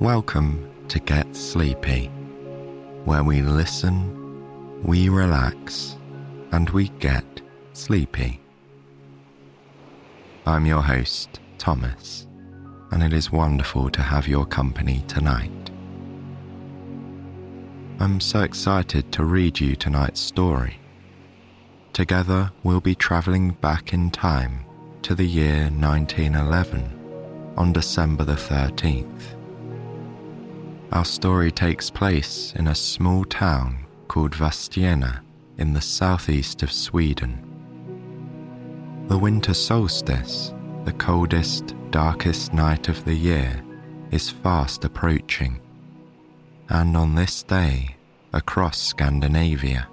Welcome to Get Sleepy, where we listen, we relax, and we get sleepy. I'm your host, Thomas, and it is wonderful to have your company tonight. I'm so excited to read you tonight's story. Together, we'll be travelling back in time to the year 1911 on December the 13th. Our story takes place in a small town called Vadstena in the southeast of Sweden. The winter solstice, the coldest, darkest night of the year, is fast approaching. And on this day, across Scandinavia,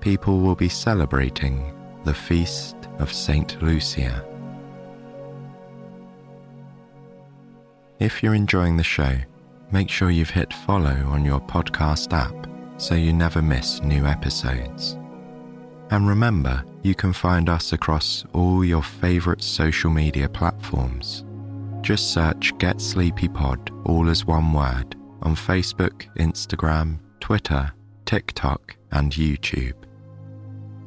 people will be celebrating the feast of Saint Lucia. If you're enjoying the show, make sure you've hit follow on your podcast app so you never miss new episodes. And remember, you can find us across all your favourite social media platforms. Just search Get Sleepy Pod, all as one word, on Facebook, Instagram, Twitter, TikTok, and YouTube.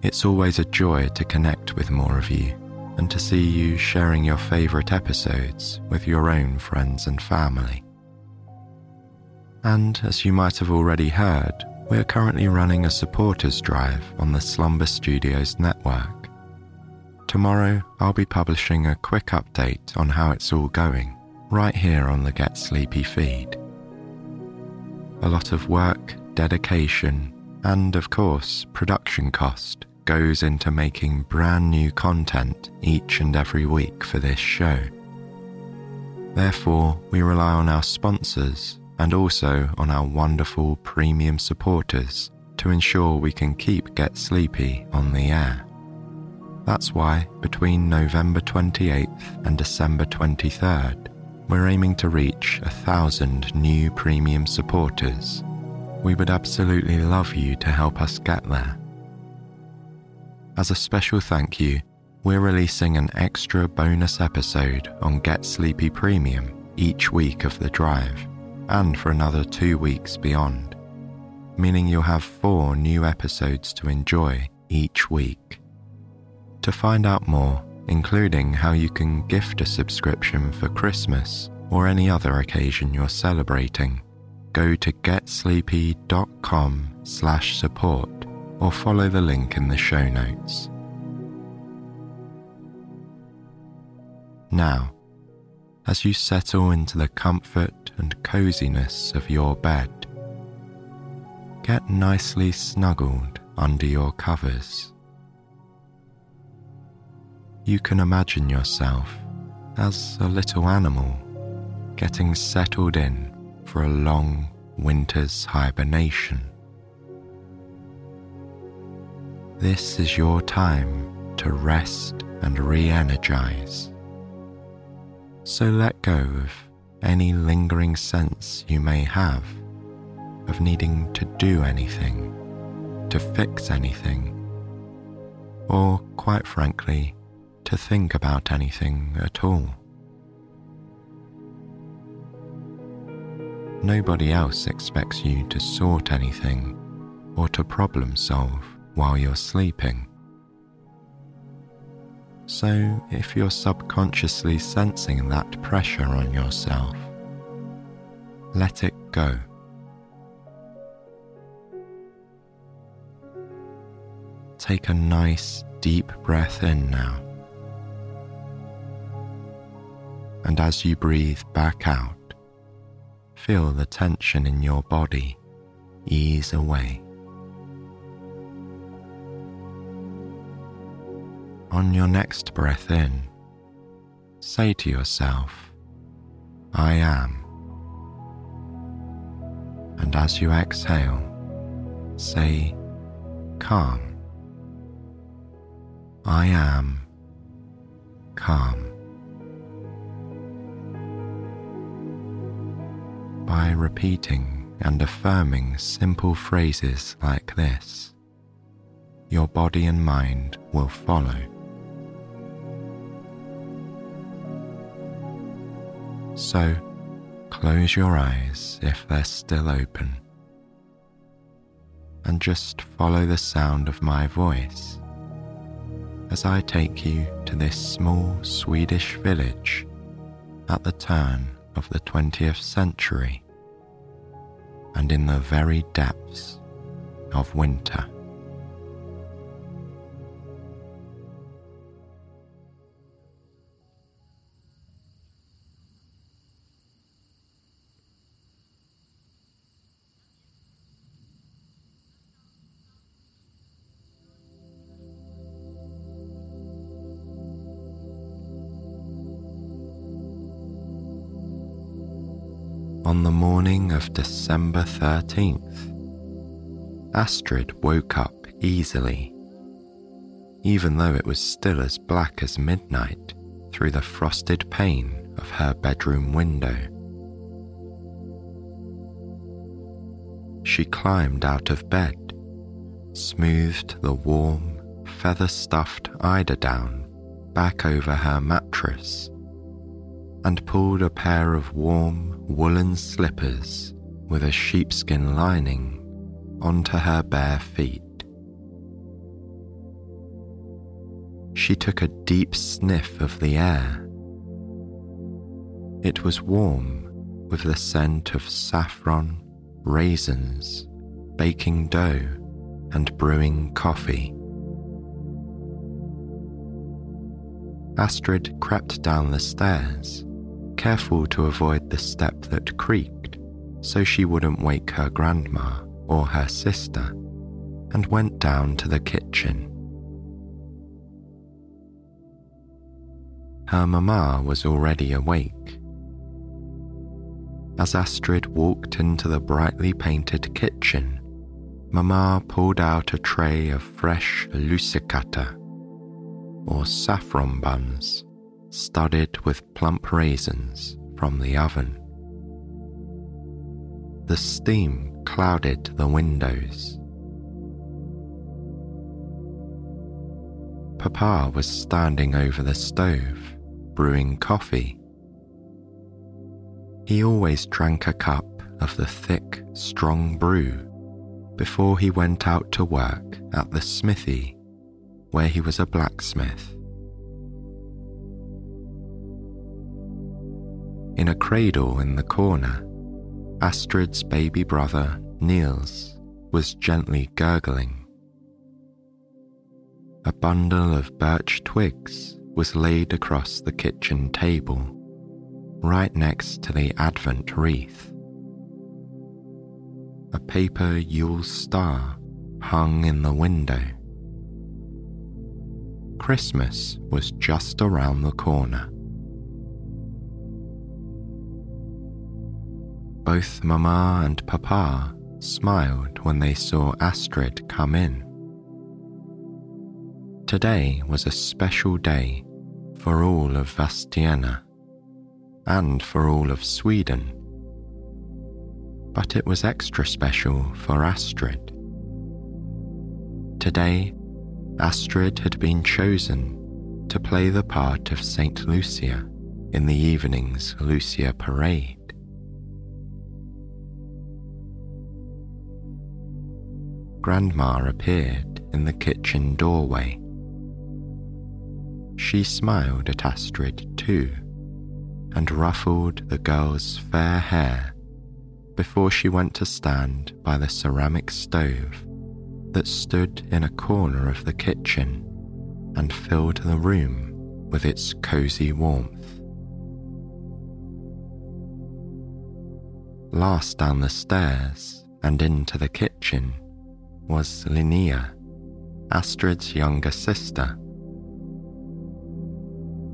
It's always a joy to connect with more of you and to see you sharing your favourite episodes with your own friends and family. And as you might have already heard, we are currently running a supporters drive on the Slumber Studios network. Tomorrow, I'll be publishing a quick update on how it's all going, right here on the Get Sleepy feed. A lot of work, dedication, and of course, production cost goes into making brand new content each and every week for this show. Therefore, we rely on our sponsors and also on our wonderful premium supporters to ensure we can keep Get Sleepy on the air. That's why between November 28th and December 23rd, we're aiming to reach a thousand new premium supporters. We would absolutely love you to help us get there. As a special thank you, we're releasing an extra bonus episode on Get Sleepy Premium each week of the drive and for another two weeks beyond, meaning you'll have four new episodes to enjoy each week. To find out more, including how you can gift a subscription for Christmas or any other occasion you're celebrating, go to getsleepy.com slash support or follow the link in the show notes. Now, as you settle into the comfort and coziness of your bed. Get nicely snuggled under your covers. You can imagine yourself as a little animal getting settled in for a long winter's hibernation. This is your time to rest and re energize. So let go of any lingering sense you may have of needing to do anything, to fix anything, or quite frankly, to think about anything at all. Nobody else expects you to sort anything or to problem solve while you're sleeping. So, if you're subconsciously sensing that pressure on yourself, let it go. Take a nice deep breath in now. And as you breathe back out, feel the tension in your body ease away. On your next breath in, say to yourself, I am. And as you exhale, say, calm. I am calm. By repeating and affirming simple phrases like this, your body and mind will follow. So, close your eyes if they're still open and just follow the sound of my voice as I take you to this small Swedish village at the turn of the 20th century and in the very depths of winter. Of December 13th, Astrid woke up easily, even though it was still as black as midnight through the frosted pane of her bedroom window. She climbed out of bed, smoothed the warm, feather stuffed eiderdown back over her mattress, and pulled a pair of warm, woolen slippers with a sheepskin lining onto her bare feet. She took a deep sniff of the air. It was warm with the scent of saffron, raisins, baking dough, and brewing coffee. Astrid crept down the stairs careful to avoid the step that creaked so she wouldn't wake her grandma or her sister, and went down to the kitchen. Her mamma was already awake. As Astrid walked into the brightly painted kitchen, Mamma pulled out a tray of fresh lussekatter, or saffron buns, studded with plump raisins from the oven. The steam clouded the windows. Papa was standing over the stove, brewing coffee. He always drank a cup of the thick, strong brew before he went out to work at the smithy, where he was a blacksmith. In a cradle in the corner, Astrid's baby brother, Niels, was gently gurgling. A bundle of birch twigs was laid across the kitchen table, right next to the Advent wreath. A paper Yule star hung in the window. Christmas was just around the corner. Both Mamma and Papa smiled when they saw Astrid come in. Today was a special day for all of Vadstena. and for all of Sweden. But it was extra special for Astrid. Today, Astrid had been chosen to play the part of Saint Lucia in the evening's Lucia parade. Grandma appeared in the kitchen doorway. She smiled at Astrid too and ruffled the girl's fair hair before she went to stand by the ceramic stove that stood in a corner of the kitchen and filled the room with its cozy warmth. Last down the stairs and into the kitchen was Linnea, Astrid's younger sister.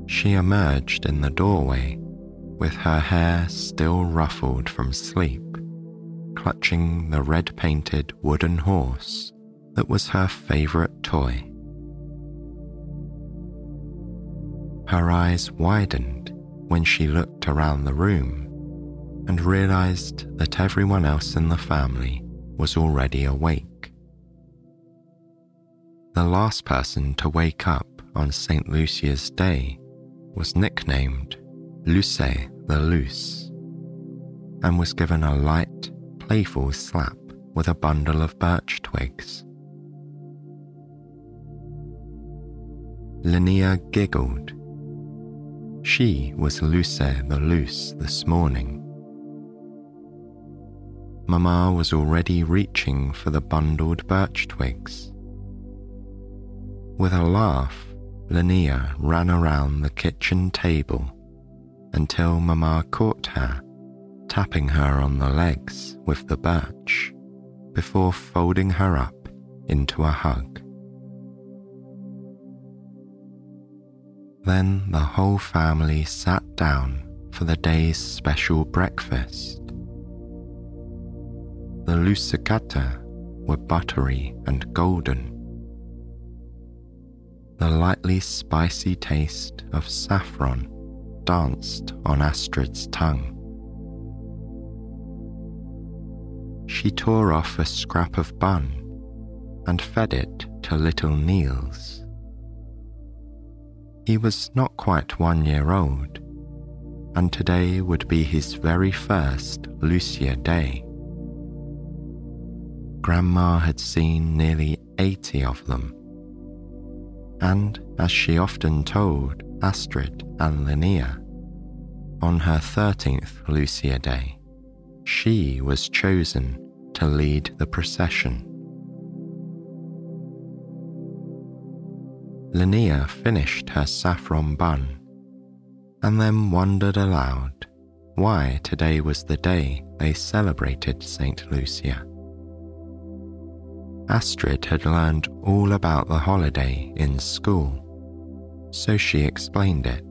She emerged in the doorway with her hair still ruffled from sleep, clutching the red painted wooden horse that was her favourite toy. Her eyes widened when she looked around the room and realised that everyone else in the family was already awake. The last person to wake up on St. Lucia's Day was nicknamed Luce the Loose and was given a light, playful slap with a bundle of birch twigs. Linnea giggled. She was Luce the Loose this morning. Mamma was already reaching for the bundled birch twigs. With a laugh, Linnea ran around the kitchen table until Mamma caught her, tapping her on the legs with the birch before folding her up into a hug. Then the whole family sat down for the day's special breakfast. The lussekatter were buttery and golden. The lightly spicy taste of saffron danced on Astrid's tongue. She tore off a scrap of bun and fed it to little Niels. He was not quite one year old, and today would be his very first Lucia Day. Grandma had seen nearly 80 of them, and as she often told Astrid and Linnea. On her 13th Lucia Day, she was chosen to lead the procession. Linnea finished her saffron bun and then wondered aloud why today was the day they celebrated St. Lucia. Astrid had learned all about the holiday in school so she explained it.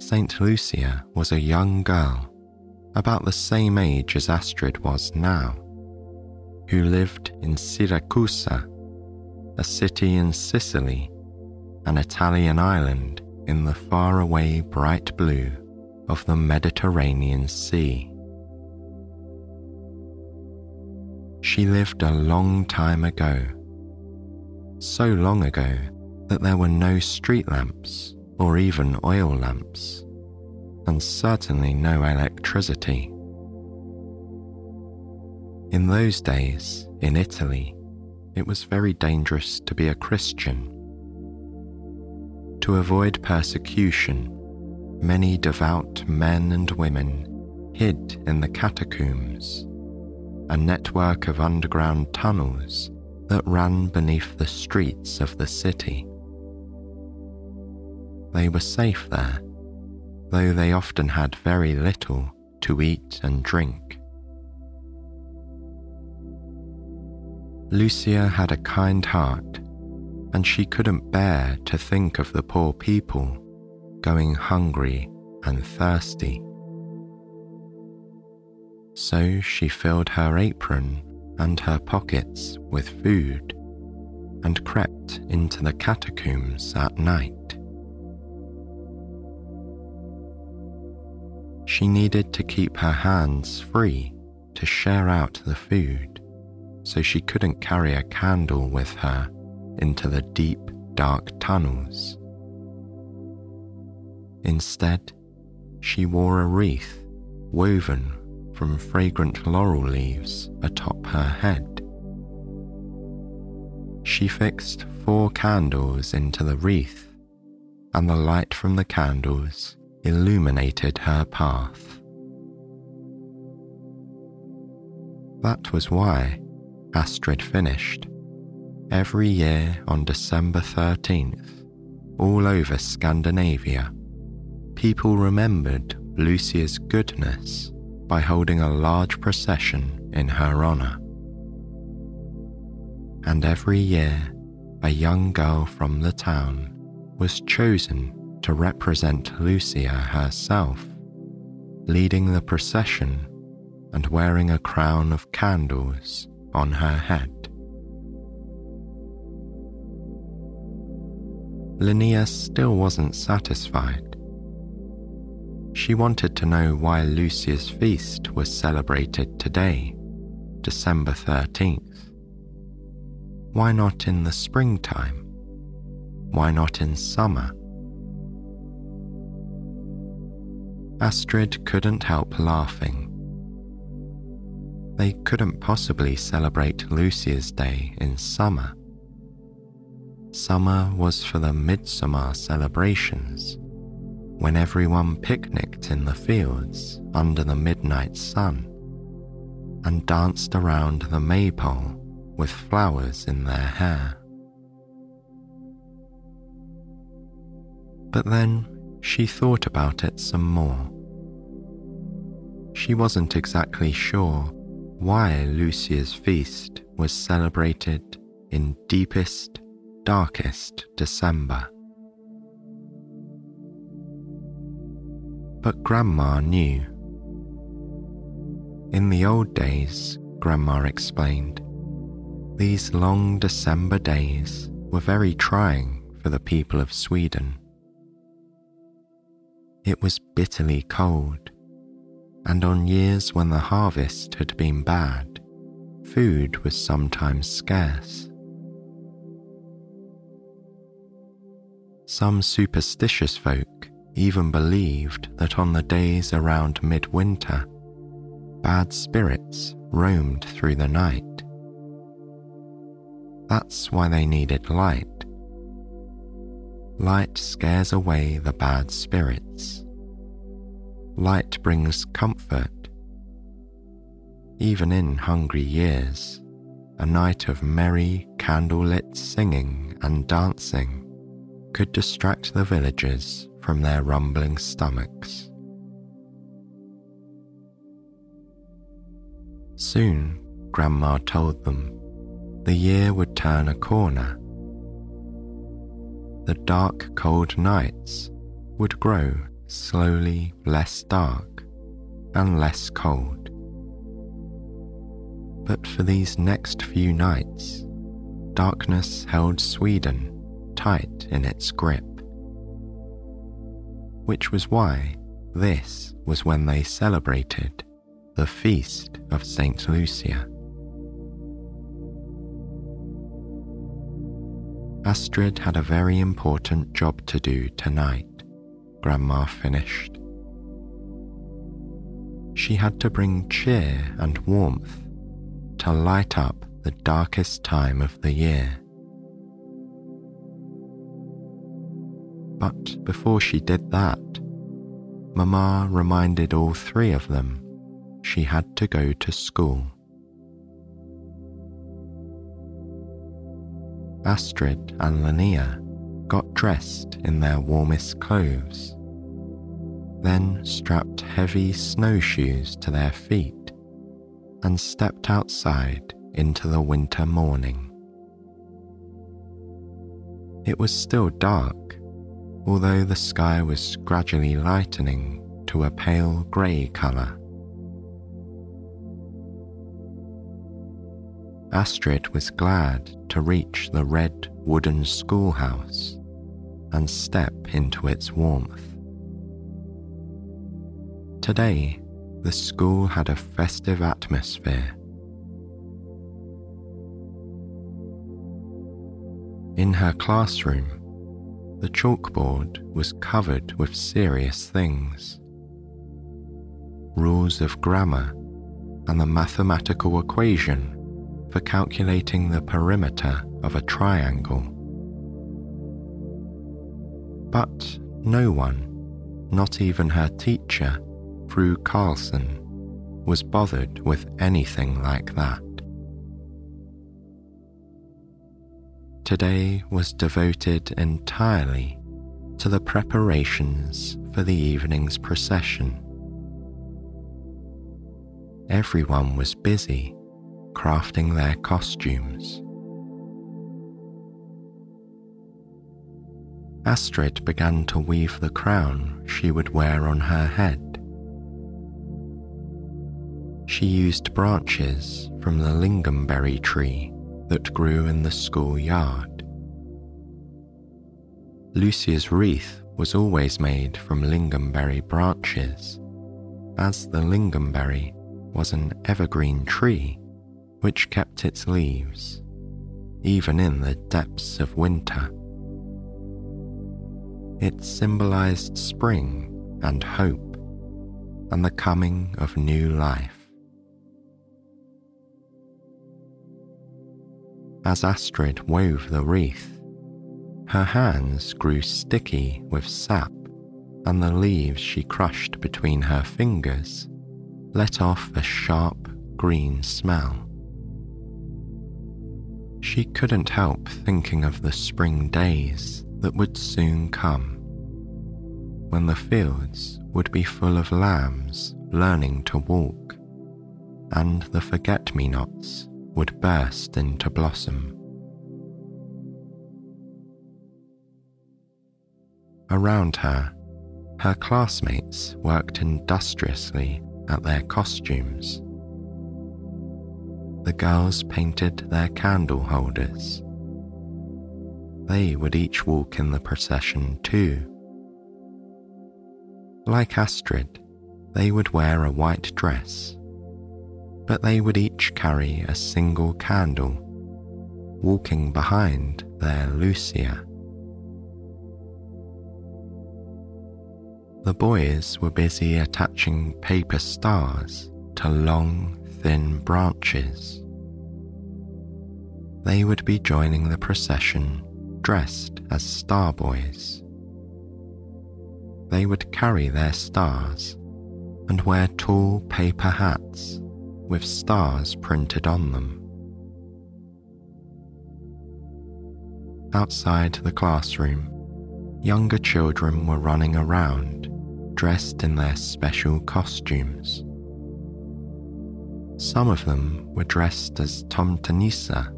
St. Lucia was a young girl, about the same age as Astrid was now, who lived in Siracusa, a city in Sicily, an Italian island in the faraway bright blue of the Mediterranean Sea. She lived a long time ago so long ago that there were no street lamps or even oil lamps, and certainly no electricity. In those days, in Italy, it was very dangerous to be a Christian. To avoid persecution, many devout men and women hid in the catacombs, a network of underground tunnels that ran beneath the streets of the city. They were safe there, though they often had very little to eat and drink. Lucia had a kind heart, and she couldn't bear to think of the poor people going hungry and thirsty. So she filled her apron and her pockets with food and crept into the catacombs at night. She needed to keep her hands free to share out the food, so she couldn't carry a candle with her into the deep, dark tunnels. Instead, she wore a wreath woven from fragrant laurel leaves atop her head. She fixed four candles into the wreath, and the light from the candles illuminated her path. That was why Astrid finished every year on December 13th, all over Scandinavia. People remembered Lucia's goodness by holding a large procession in her honour. And every year, a young girl from the town was chosen to represent Lucia herself, leading the procession and wearing a crown of candles on her head. Linnea still wasn't satisfied. She wanted to know why Lucia's feast was celebrated today, December 13th. Why not in the springtime? Why not in summer? Astrid couldn't help laughing. They couldn't possibly celebrate Lucia's Day in summer. Summer was for the midsummer celebrations, when everyone picnicked in the fields under the midnight sun and danced around the maypole with flowers in their hair. But then she thought about it some more. She wasn't exactly sure why Lucia's feast was celebrated in deepest, darkest December. But Grandma knew. In the old days, Grandma explained, these long December days were very trying for the people of Sweden. It was bitterly cold, and on years when the harvest had been bad, food was sometimes scarce. Some superstitious folk even believed that on the days around midwinter, bad spirits roamed through the night. That's why they needed light. Light scares away the bad spirits. Light brings comfort. Even in hungry years, a night of merry candlelit singing and dancing could distract the villagers from their rumbling stomachs. Soon, Grandma told them, the year would turn a corner. The dark, cold nights would grow slowly less dark and less cold. But for these next few nights, darkness held Sweden tight in its grip which was why this was when they celebrated the feast of St. Lucia. Astrid had a very important job to do tonight, Grandma finished. She had to bring cheer and warmth to light up the darkest time of the year. But before she did that, Mamma reminded all three of them she had to go to school. Astrid and Linnea got dressed in their warmest clothes, then strapped heavy snowshoes to their feet and stepped outside into the winter morning. It was still dark although the sky was gradually lightening to a pale grey colour. Astrid was glad to reach the red wooden schoolhouse and step into its warmth. Today, the school had a festive atmosphere. In her classroom, the chalkboard was covered with serious things rules of grammar and the mathematical equation for calculating the perimeter of a triangle. But no one, not even her teacher, Fru Carlson, was bothered with anything like that. Today was devoted entirely to the preparations for the evening's procession. Everyone was busy crafting their costumes. Astrid began to weave the crown she would wear on her head. She used branches from the lingonberry tree that grew in the schoolyard. Lucia's wreath was always made from lingonberry branches, as the lingonberry was an evergreen tree which kept its leaves, even in the depths of winter. It symbolized spring and hope and the coming of new life. As Astrid wove the wreath, her hands grew sticky with sap, and the leaves she crushed between her fingers let off a sharp green smell. She couldn't help thinking of the spring days that would soon come, when the fields would be full of lambs learning to walk, and the forget me nots would burst into blossom. Around her, her classmates worked industriously at their costumes the girls painted their candle holders. They would each walk in the procession too. Like Astrid, they would wear a white dress, but they would each carry a single candle, walking behind their Lucia. The boys were busy attaching paper stars to long, thin branches. They would be joining the procession dressed as star boys. They would carry their stars and wear tall paper hats with stars printed on them. Outside the classroom, younger children were running around dressed in their special costumes. Some of them were dressed as Tomtenissa,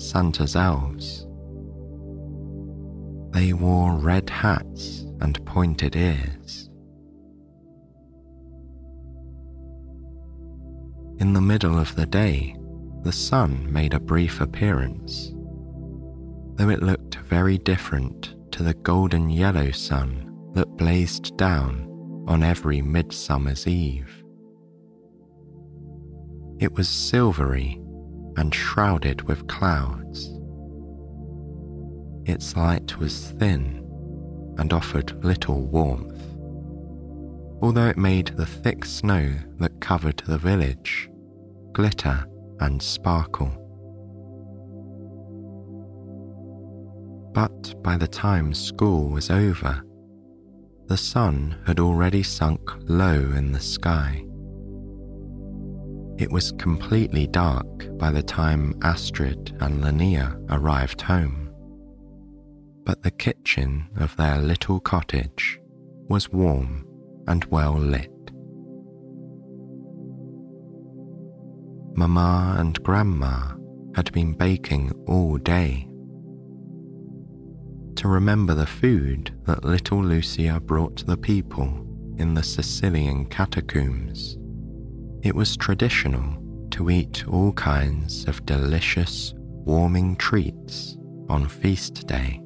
Santa's elves. They wore red hats and pointed ears. In the middle of the day, the sun made a brief appearance, though it looked very different to the golden yellow sun that blazed down on every midsummer's eve. It was silvery and shrouded with clouds. Its light was thin and offered little warmth, although it made the thick snow that covered the village glitter and sparkle. But by the time school was over, the sun had already sunk low in the sky it was completely dark by the time Astrid and Linnea arrived home. But the kitchen of their little cottage was warm and well lit. Mamma and Grandma had been baking all day. To remember the food that little Lucia brought the people in the Sicilian catacombs it was traditional to eat all kinds of delicious, warming treats on feast day.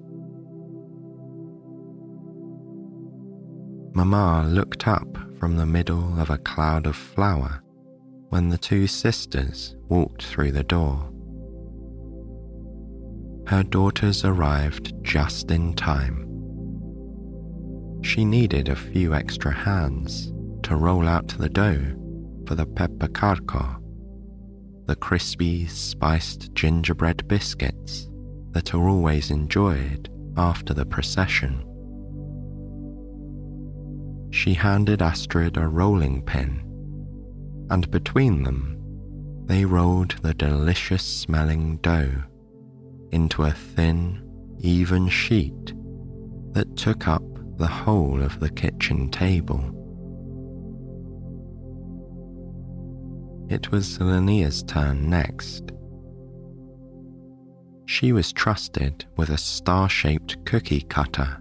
Mamma looked up from the middle of a cloud of flour when the two sisters walked through the door. Her daughters arrived just in time. She needed a few extra hands to roll out the dough for the pepparkakor, the crispy, spiced gingerbread biscuits that are always enjoyed after the procession. She handed Astrid a rolling pin, and between them, they rolled the delicious smelling dough into a thin, even sheet that took up the whole of the kitchen table. It was Linnea's turn next. She was trusted with a star shaped cookie cutter.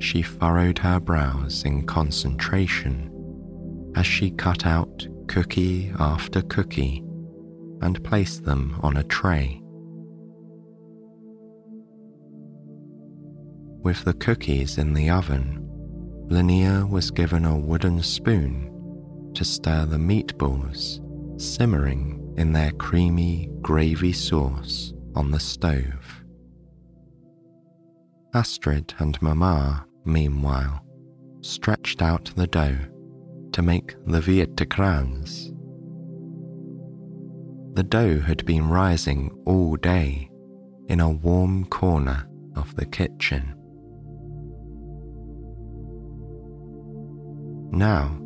She furrowed her brows in concentration as she cut out cookie after cookie and placed them on a tray. With the cookies in the oven, Linnea was given a wooden spoon to stir the meatballs simmering in their creamy gravy sauce on the stove. Astrid and Mamma, meanwhile, stretched out the dough to make the vetekrans. The dough had been rising all day in a warm corner of the kitchen. Now,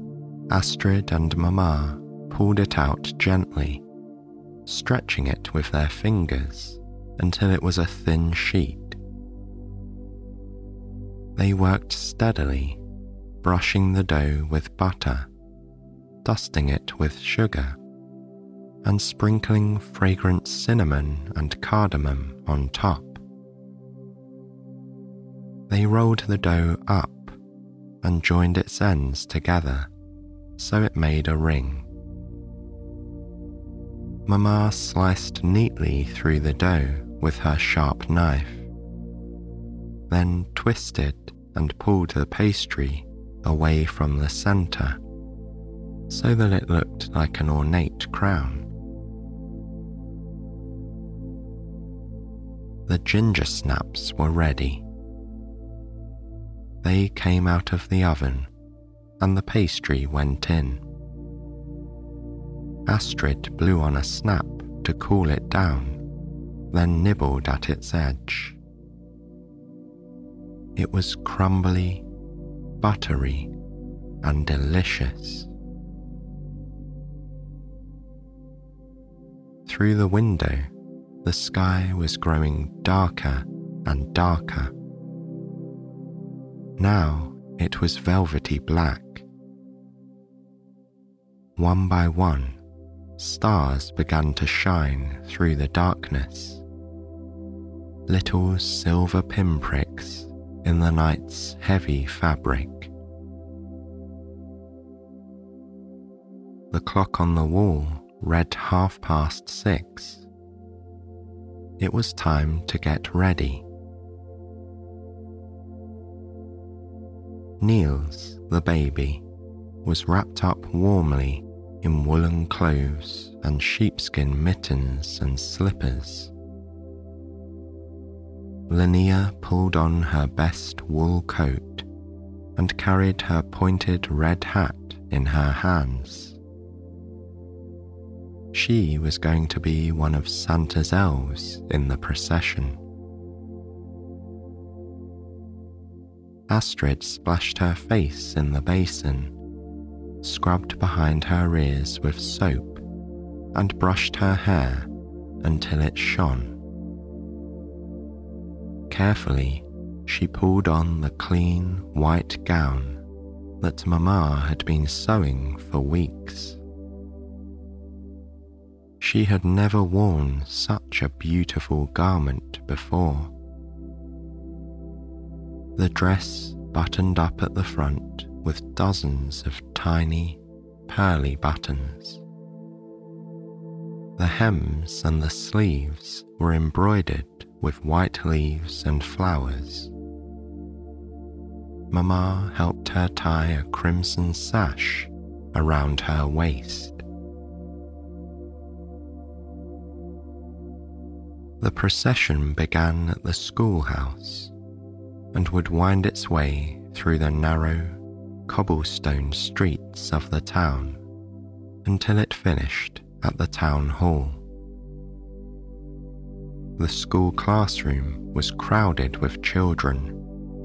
Astrid and Mamma pulled it out gently, stretching it with their fingers until it was a thin sheet. They worked steadily, brushing the dough with butter, dusting it with sugar, and sprinkling fragrant cinnamon and cardamom on top. They rolled the dough up and joined its ends together so it made a ring. Mamma sliced neatly through the dough with her sharp knife, then twisted and pulled the pastry away from the center so that it looked like an ornate crown. The ginger snaps were ready they came out of the oven and the pastry went in. Astrid blew on a snap to cool it down, then nibbled at its edge. It was crumbly, buttery, and delicious. Through the window, the sky was growing darker and darker now it was velvety black. One by one, stars began to shine through the darkness. Little silver pinpricks in the night's heavy fabric. The clock on the wall read half past six. It was time to get ready. Niels, the baby, was wrapped up warmly in woolen clothes and sheepskin mittens and slippers. Linnea pulled on her best wool coat and carried her pointed red hat in her hands. She was going to be one of Santa's elves in the procession. Astrid splashed her face in the basin, scrubbed behind her ears with soap, and brushed her hair until it shone. Carefully, she pulled on the clean white gown that Mamma had been sewing for weeks. She had never worn such a beautiful garment before. The dress buttoned up at the front with dozens of tiny, pearly buttons. The hems and the sleeves were embroidered with white leaves and flowers. Mamma helped her tie a crimson sash around her waist. The procession began at the schoolhouse and would wind its way through the narrow, cobblestone streets of the town until it finished at the town hall. The school classroom was crowded with children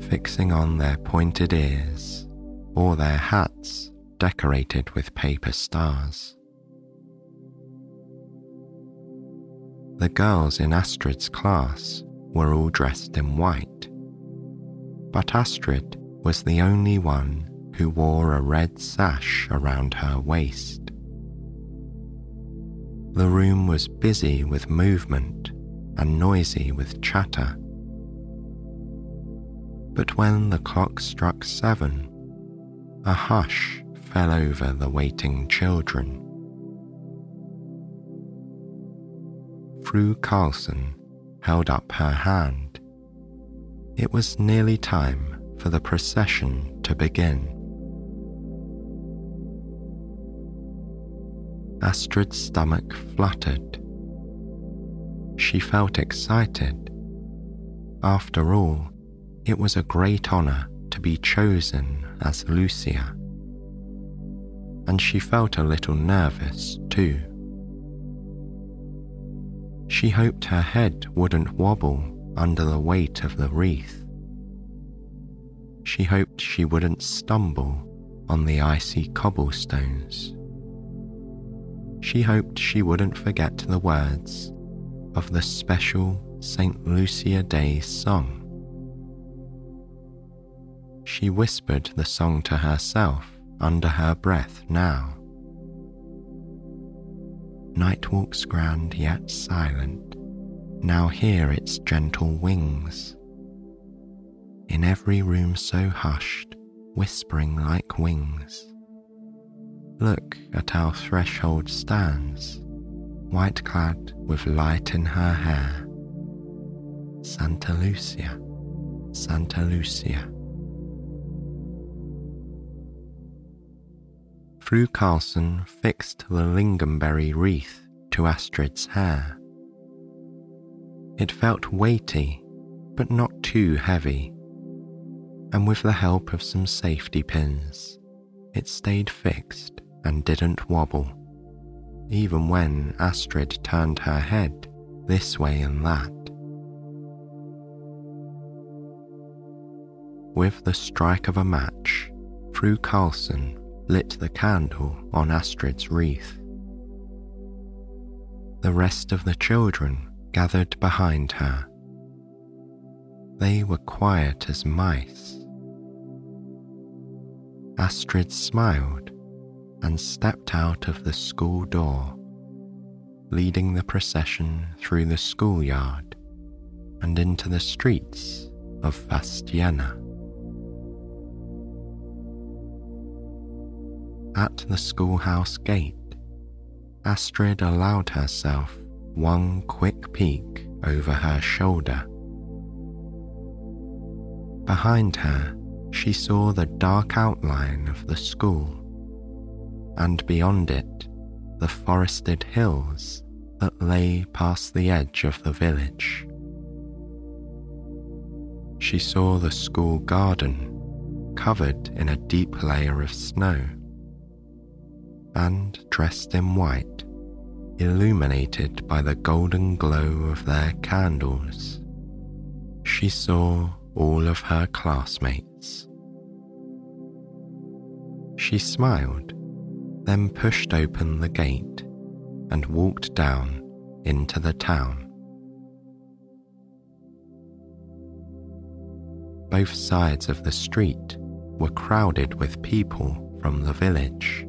fixing on their pointed ears or their hats decorated with paper stars. The girls in Astrid's class were all dressed in white, but Astrid was the only one who wore a red sash around her waist. The room was busy with movement and noisy with chatter. But when the clock struck seven, a hush fell over the waiting children. Fru Carlson held up her hand. It was nearly time for the procession to begin. Astrid's stomach fluttered. She felt excited. After all, it was a great honour to be chosen as Lucia. And she felt a little nervous too. She hoped her head wouldn't wobble under the weight of the wreath. She hoped she wouldn't stumble on the icy cobblestones. She hoped she wouldn't forget the words of the special St. Lucia Day song. She whispered the song to herself under her breath now. Night walks grand yet silent, now hear its gentle wings. In every room so hushed, whispering like wings. Look at our threshold stands, white clad with light in her hair. Santa Lucia, Santa Lucia. Fru Carlson fixed the lingonberry wreath to Astrid's hair. It felt weighty, but not too heavy, and with the help of some safety pins, it stayed fixed and didn't wobble, even when Astrid turned her head this way and that. With the strike of a match, Fru Carlson lit the candle on Astrid's wreath. The rest of the children gathered behind her. They were quiet as mice. Astrid smiled and stepped out of the school door, leading the procession through the schoolyard and into the streets of Fastiana. At the schoolhouse gate, Astrid allowed herself one quick peek over her shoulder. Behind her, she saw the dark outline of the school, and beyond it, the forested hills that lay past the edge of the village. She saw the school garden covered in a deep layer of snow and dressed in white, illuminated by the golden glow of their candles, she saw all of her classmates. She smiled, then pushed open the gate and walked down into the town. Both sides of the street were crowded with people from the village.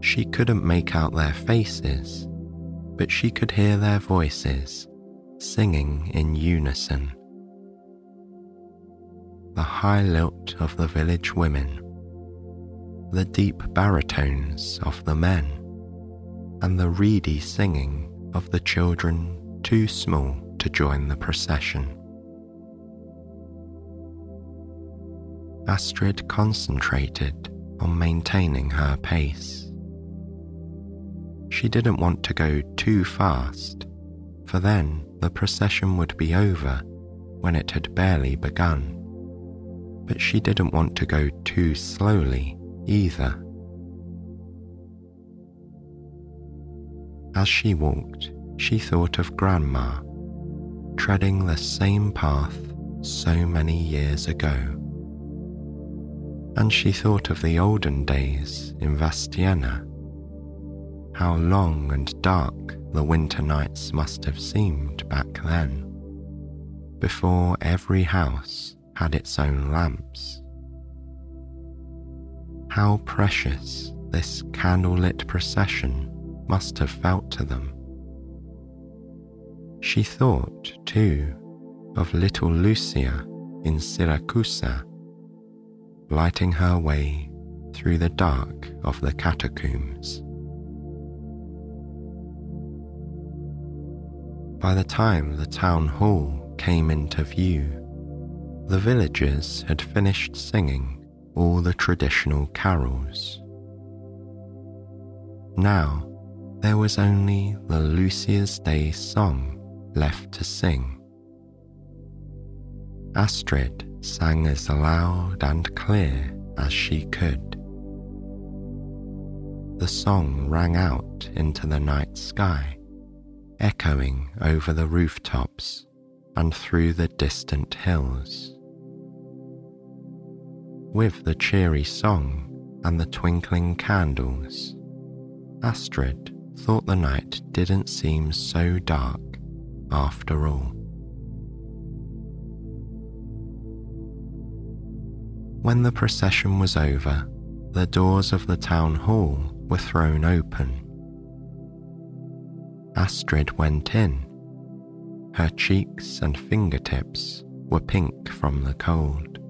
She couldn't make out their faces, but she could hear their voices singing in unison. The high lilt of the village women, the deep baritones of the men, and the reedy singing of the children too small to join the procession. Astrid concentrated on maintaining her pace. She didn't want to go too fast, for then the procession would be over when it had barely begun. But she didn't want to go too slowly either. As she walked, she thought of Grandma, treading the same path so many years ago. And she thought of the olden days in Vastiena, how long and dark the winter nights must have seemed back then, before every house had its own lamps. How precious this candlelit procession must have felt to them. She thought, too, of little Lucia in Siracusa, lighting her way through the dark of the catacombs. By the time the town hall came into view, the villagers had finished singing all the traditional carols. Now there was only the Lucia's Day song left to sing. Astrid sang as loud and clear as she could. The song rang out into the night sky, echoing over the rooftops and through the distant hills. With the cheery song and the twinkling candles, Astrid thought the night didn't seem so dark after all. When the procession was over, the doors of the town hall were thrown open. Astrid went in. Her cheeks and fingertips were pink from the cold.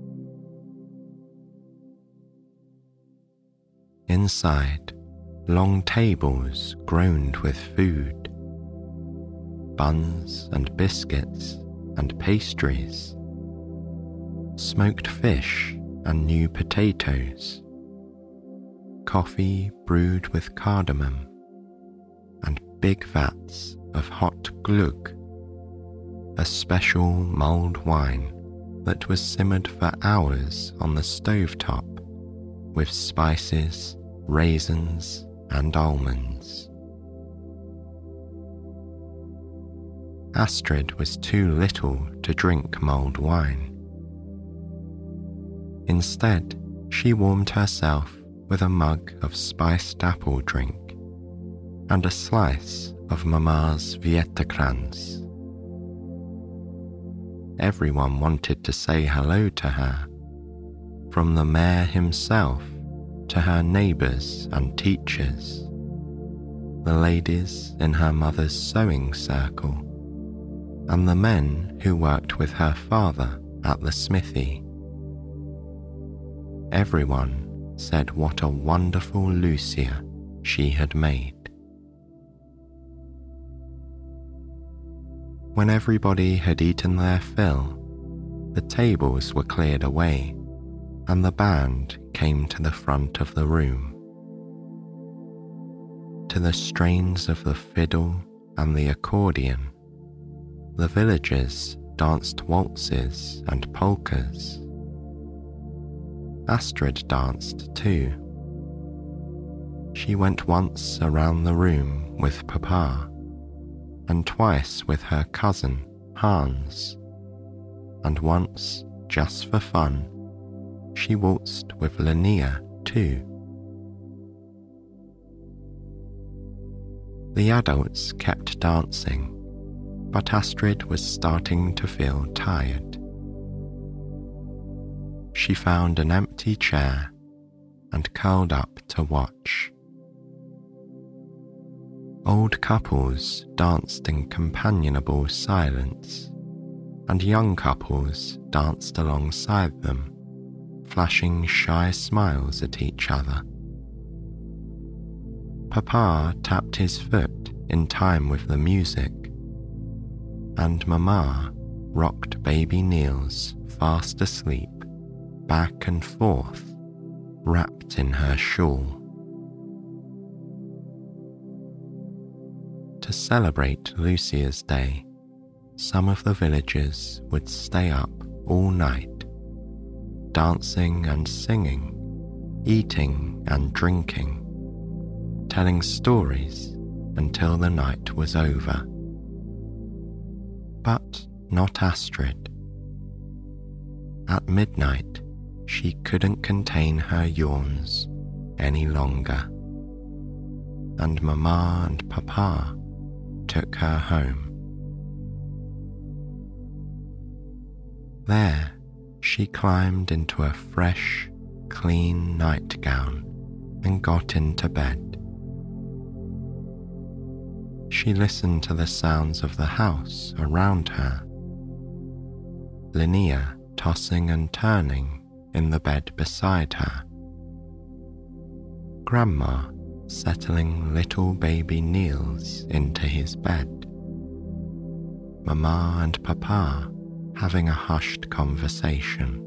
Inside, long tables groaned with food. Buns and biscuits and pastries, smoked fish and new potatoes, coffee brewed with cardamom, and big vats of hot glögg, a special mulled wine that was simmered for hours on the stove top with spices, raisins, and almonds. Astrid was too little to drink mulled wine. Instead, she warmed herself with a mug of spiced apple drink and a slice of Mamma's vetekrans. Everyone wanted to say hello to her, from the mayor himself to her neighbours and teachers, the ladies in her mother's sewing circle, and the men who worked with her father at the smithy. Everyone said what a wonderful Lucia she had made. When everybody had eaten their fill, the tables were cleared away and the band came to the front of the room. To the strains of the fiddle and the accordion, the villagers danced waltzes and polkas. Astrid danced too. She went once around the room with Papa, and twice with her cousin Hans, and once, just for fun, she waltzed with Linnea too. The adults kept dancing, but Astrid was starting to feel tired. She found an empty chair and curled up to watch. Old couples danced in companionable silence, and young couples danced alongside them flashing shy smiles at each other. Papa tapped his foot in time with the music, and Mamma rocked baby Niels fast asleep back and forth, wrapped in her shawl. To celebrate Lucia's Day, some of the villagers would stay up all night, dancing and singing, eating and drinking, telling stories until the night was over. But not Astrid. At midnight, she couldn't contain her yawns any longer, and Mamma and Papa took her home. There, she climbed into a fresh, clean nightgown and got into bed. She listened to the sounds of the house around her. Linnea tossing and turning in the bed beside her. Grandma settling little baby Niels into his bed. Mamma and Papa having a hushed conversation.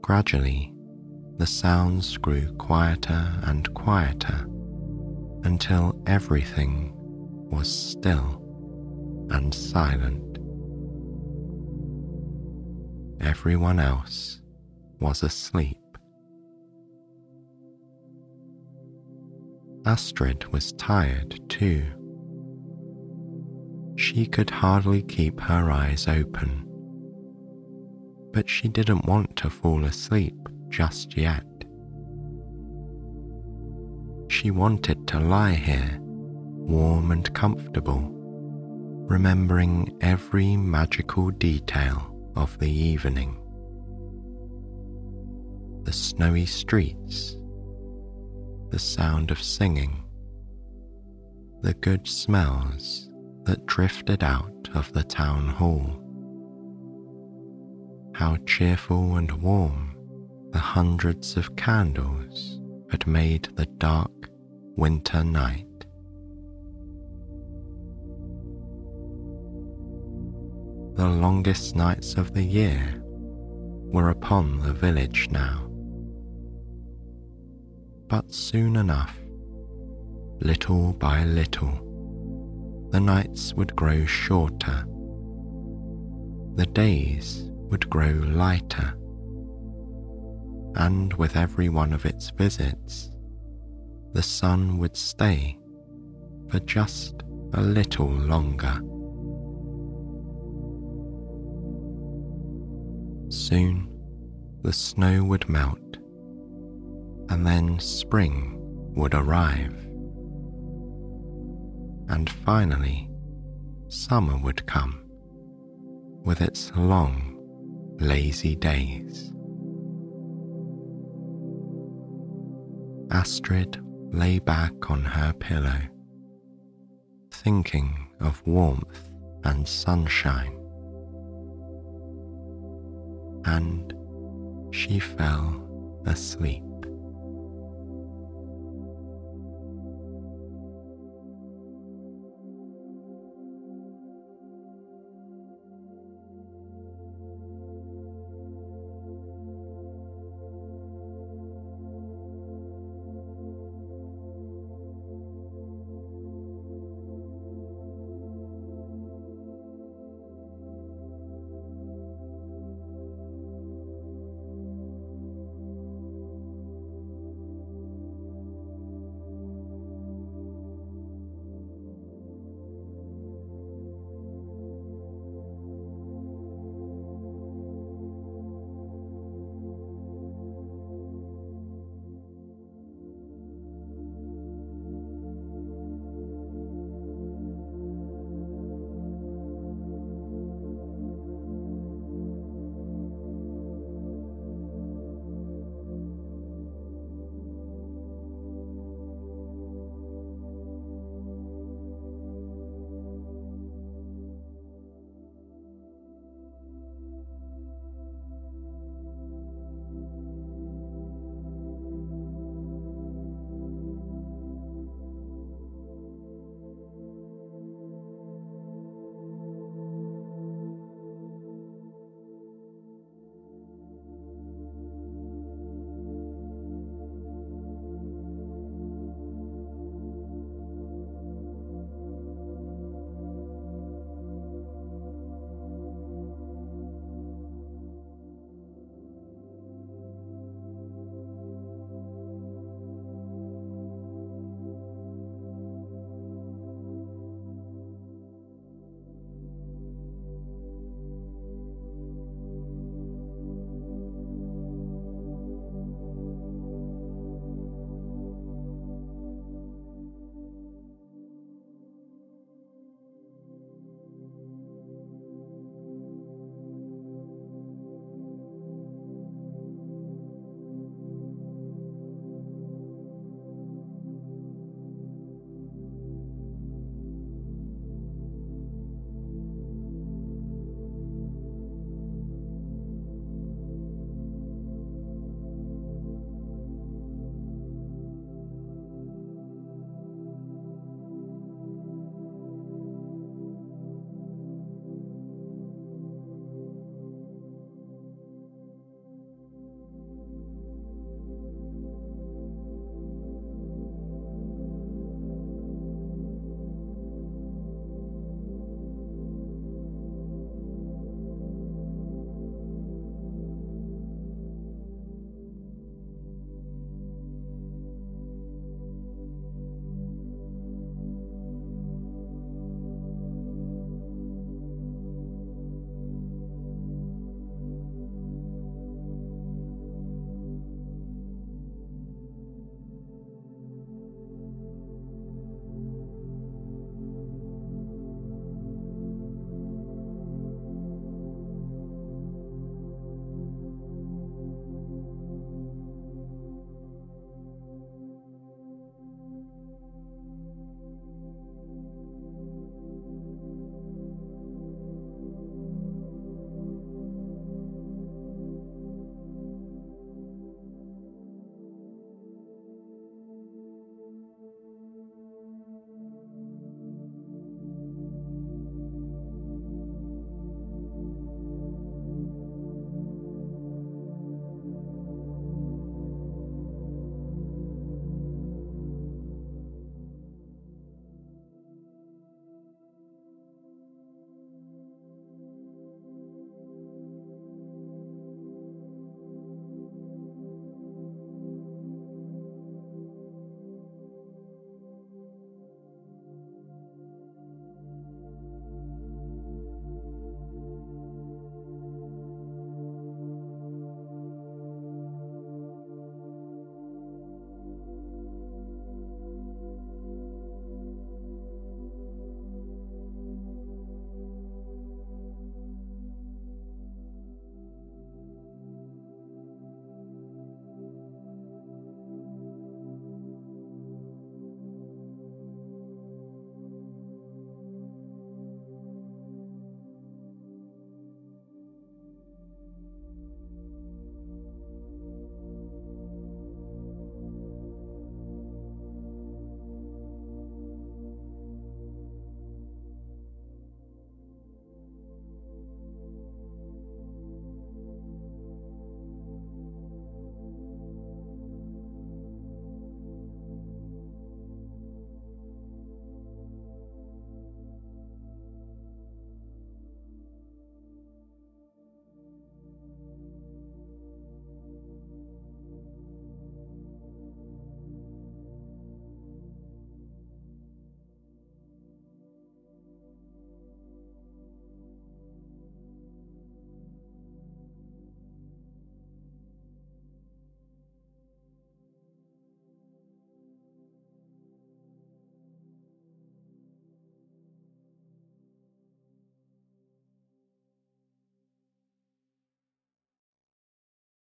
Gradually, the sounds grew quieter and quieter until everything was still and silent. Everyone else was asleep. Astrid was tired too. She could hardly keep her eyes open, but she didn't want to fall asleep just yet. She wanted to lie here, warm and comfortable, remembering every magical detail of the evening. The snowy streets the sound of singing, the good smells that drifted out of the town hall. How cheerful and warm the hundreds of candles had made the dark winter night. The longest nights of the year were upon the village now but soon enough, little by little, the nights would grow shorter, the days would grow lighter, and with every one of its visits, the sun would stay for just a little longer. Soon the snow would melt and then spring would arrive. And finally, summer would come with its long, lazy days. Astrid lay back on her pillow, thinking of warmth and sunshine. And she fell asleep.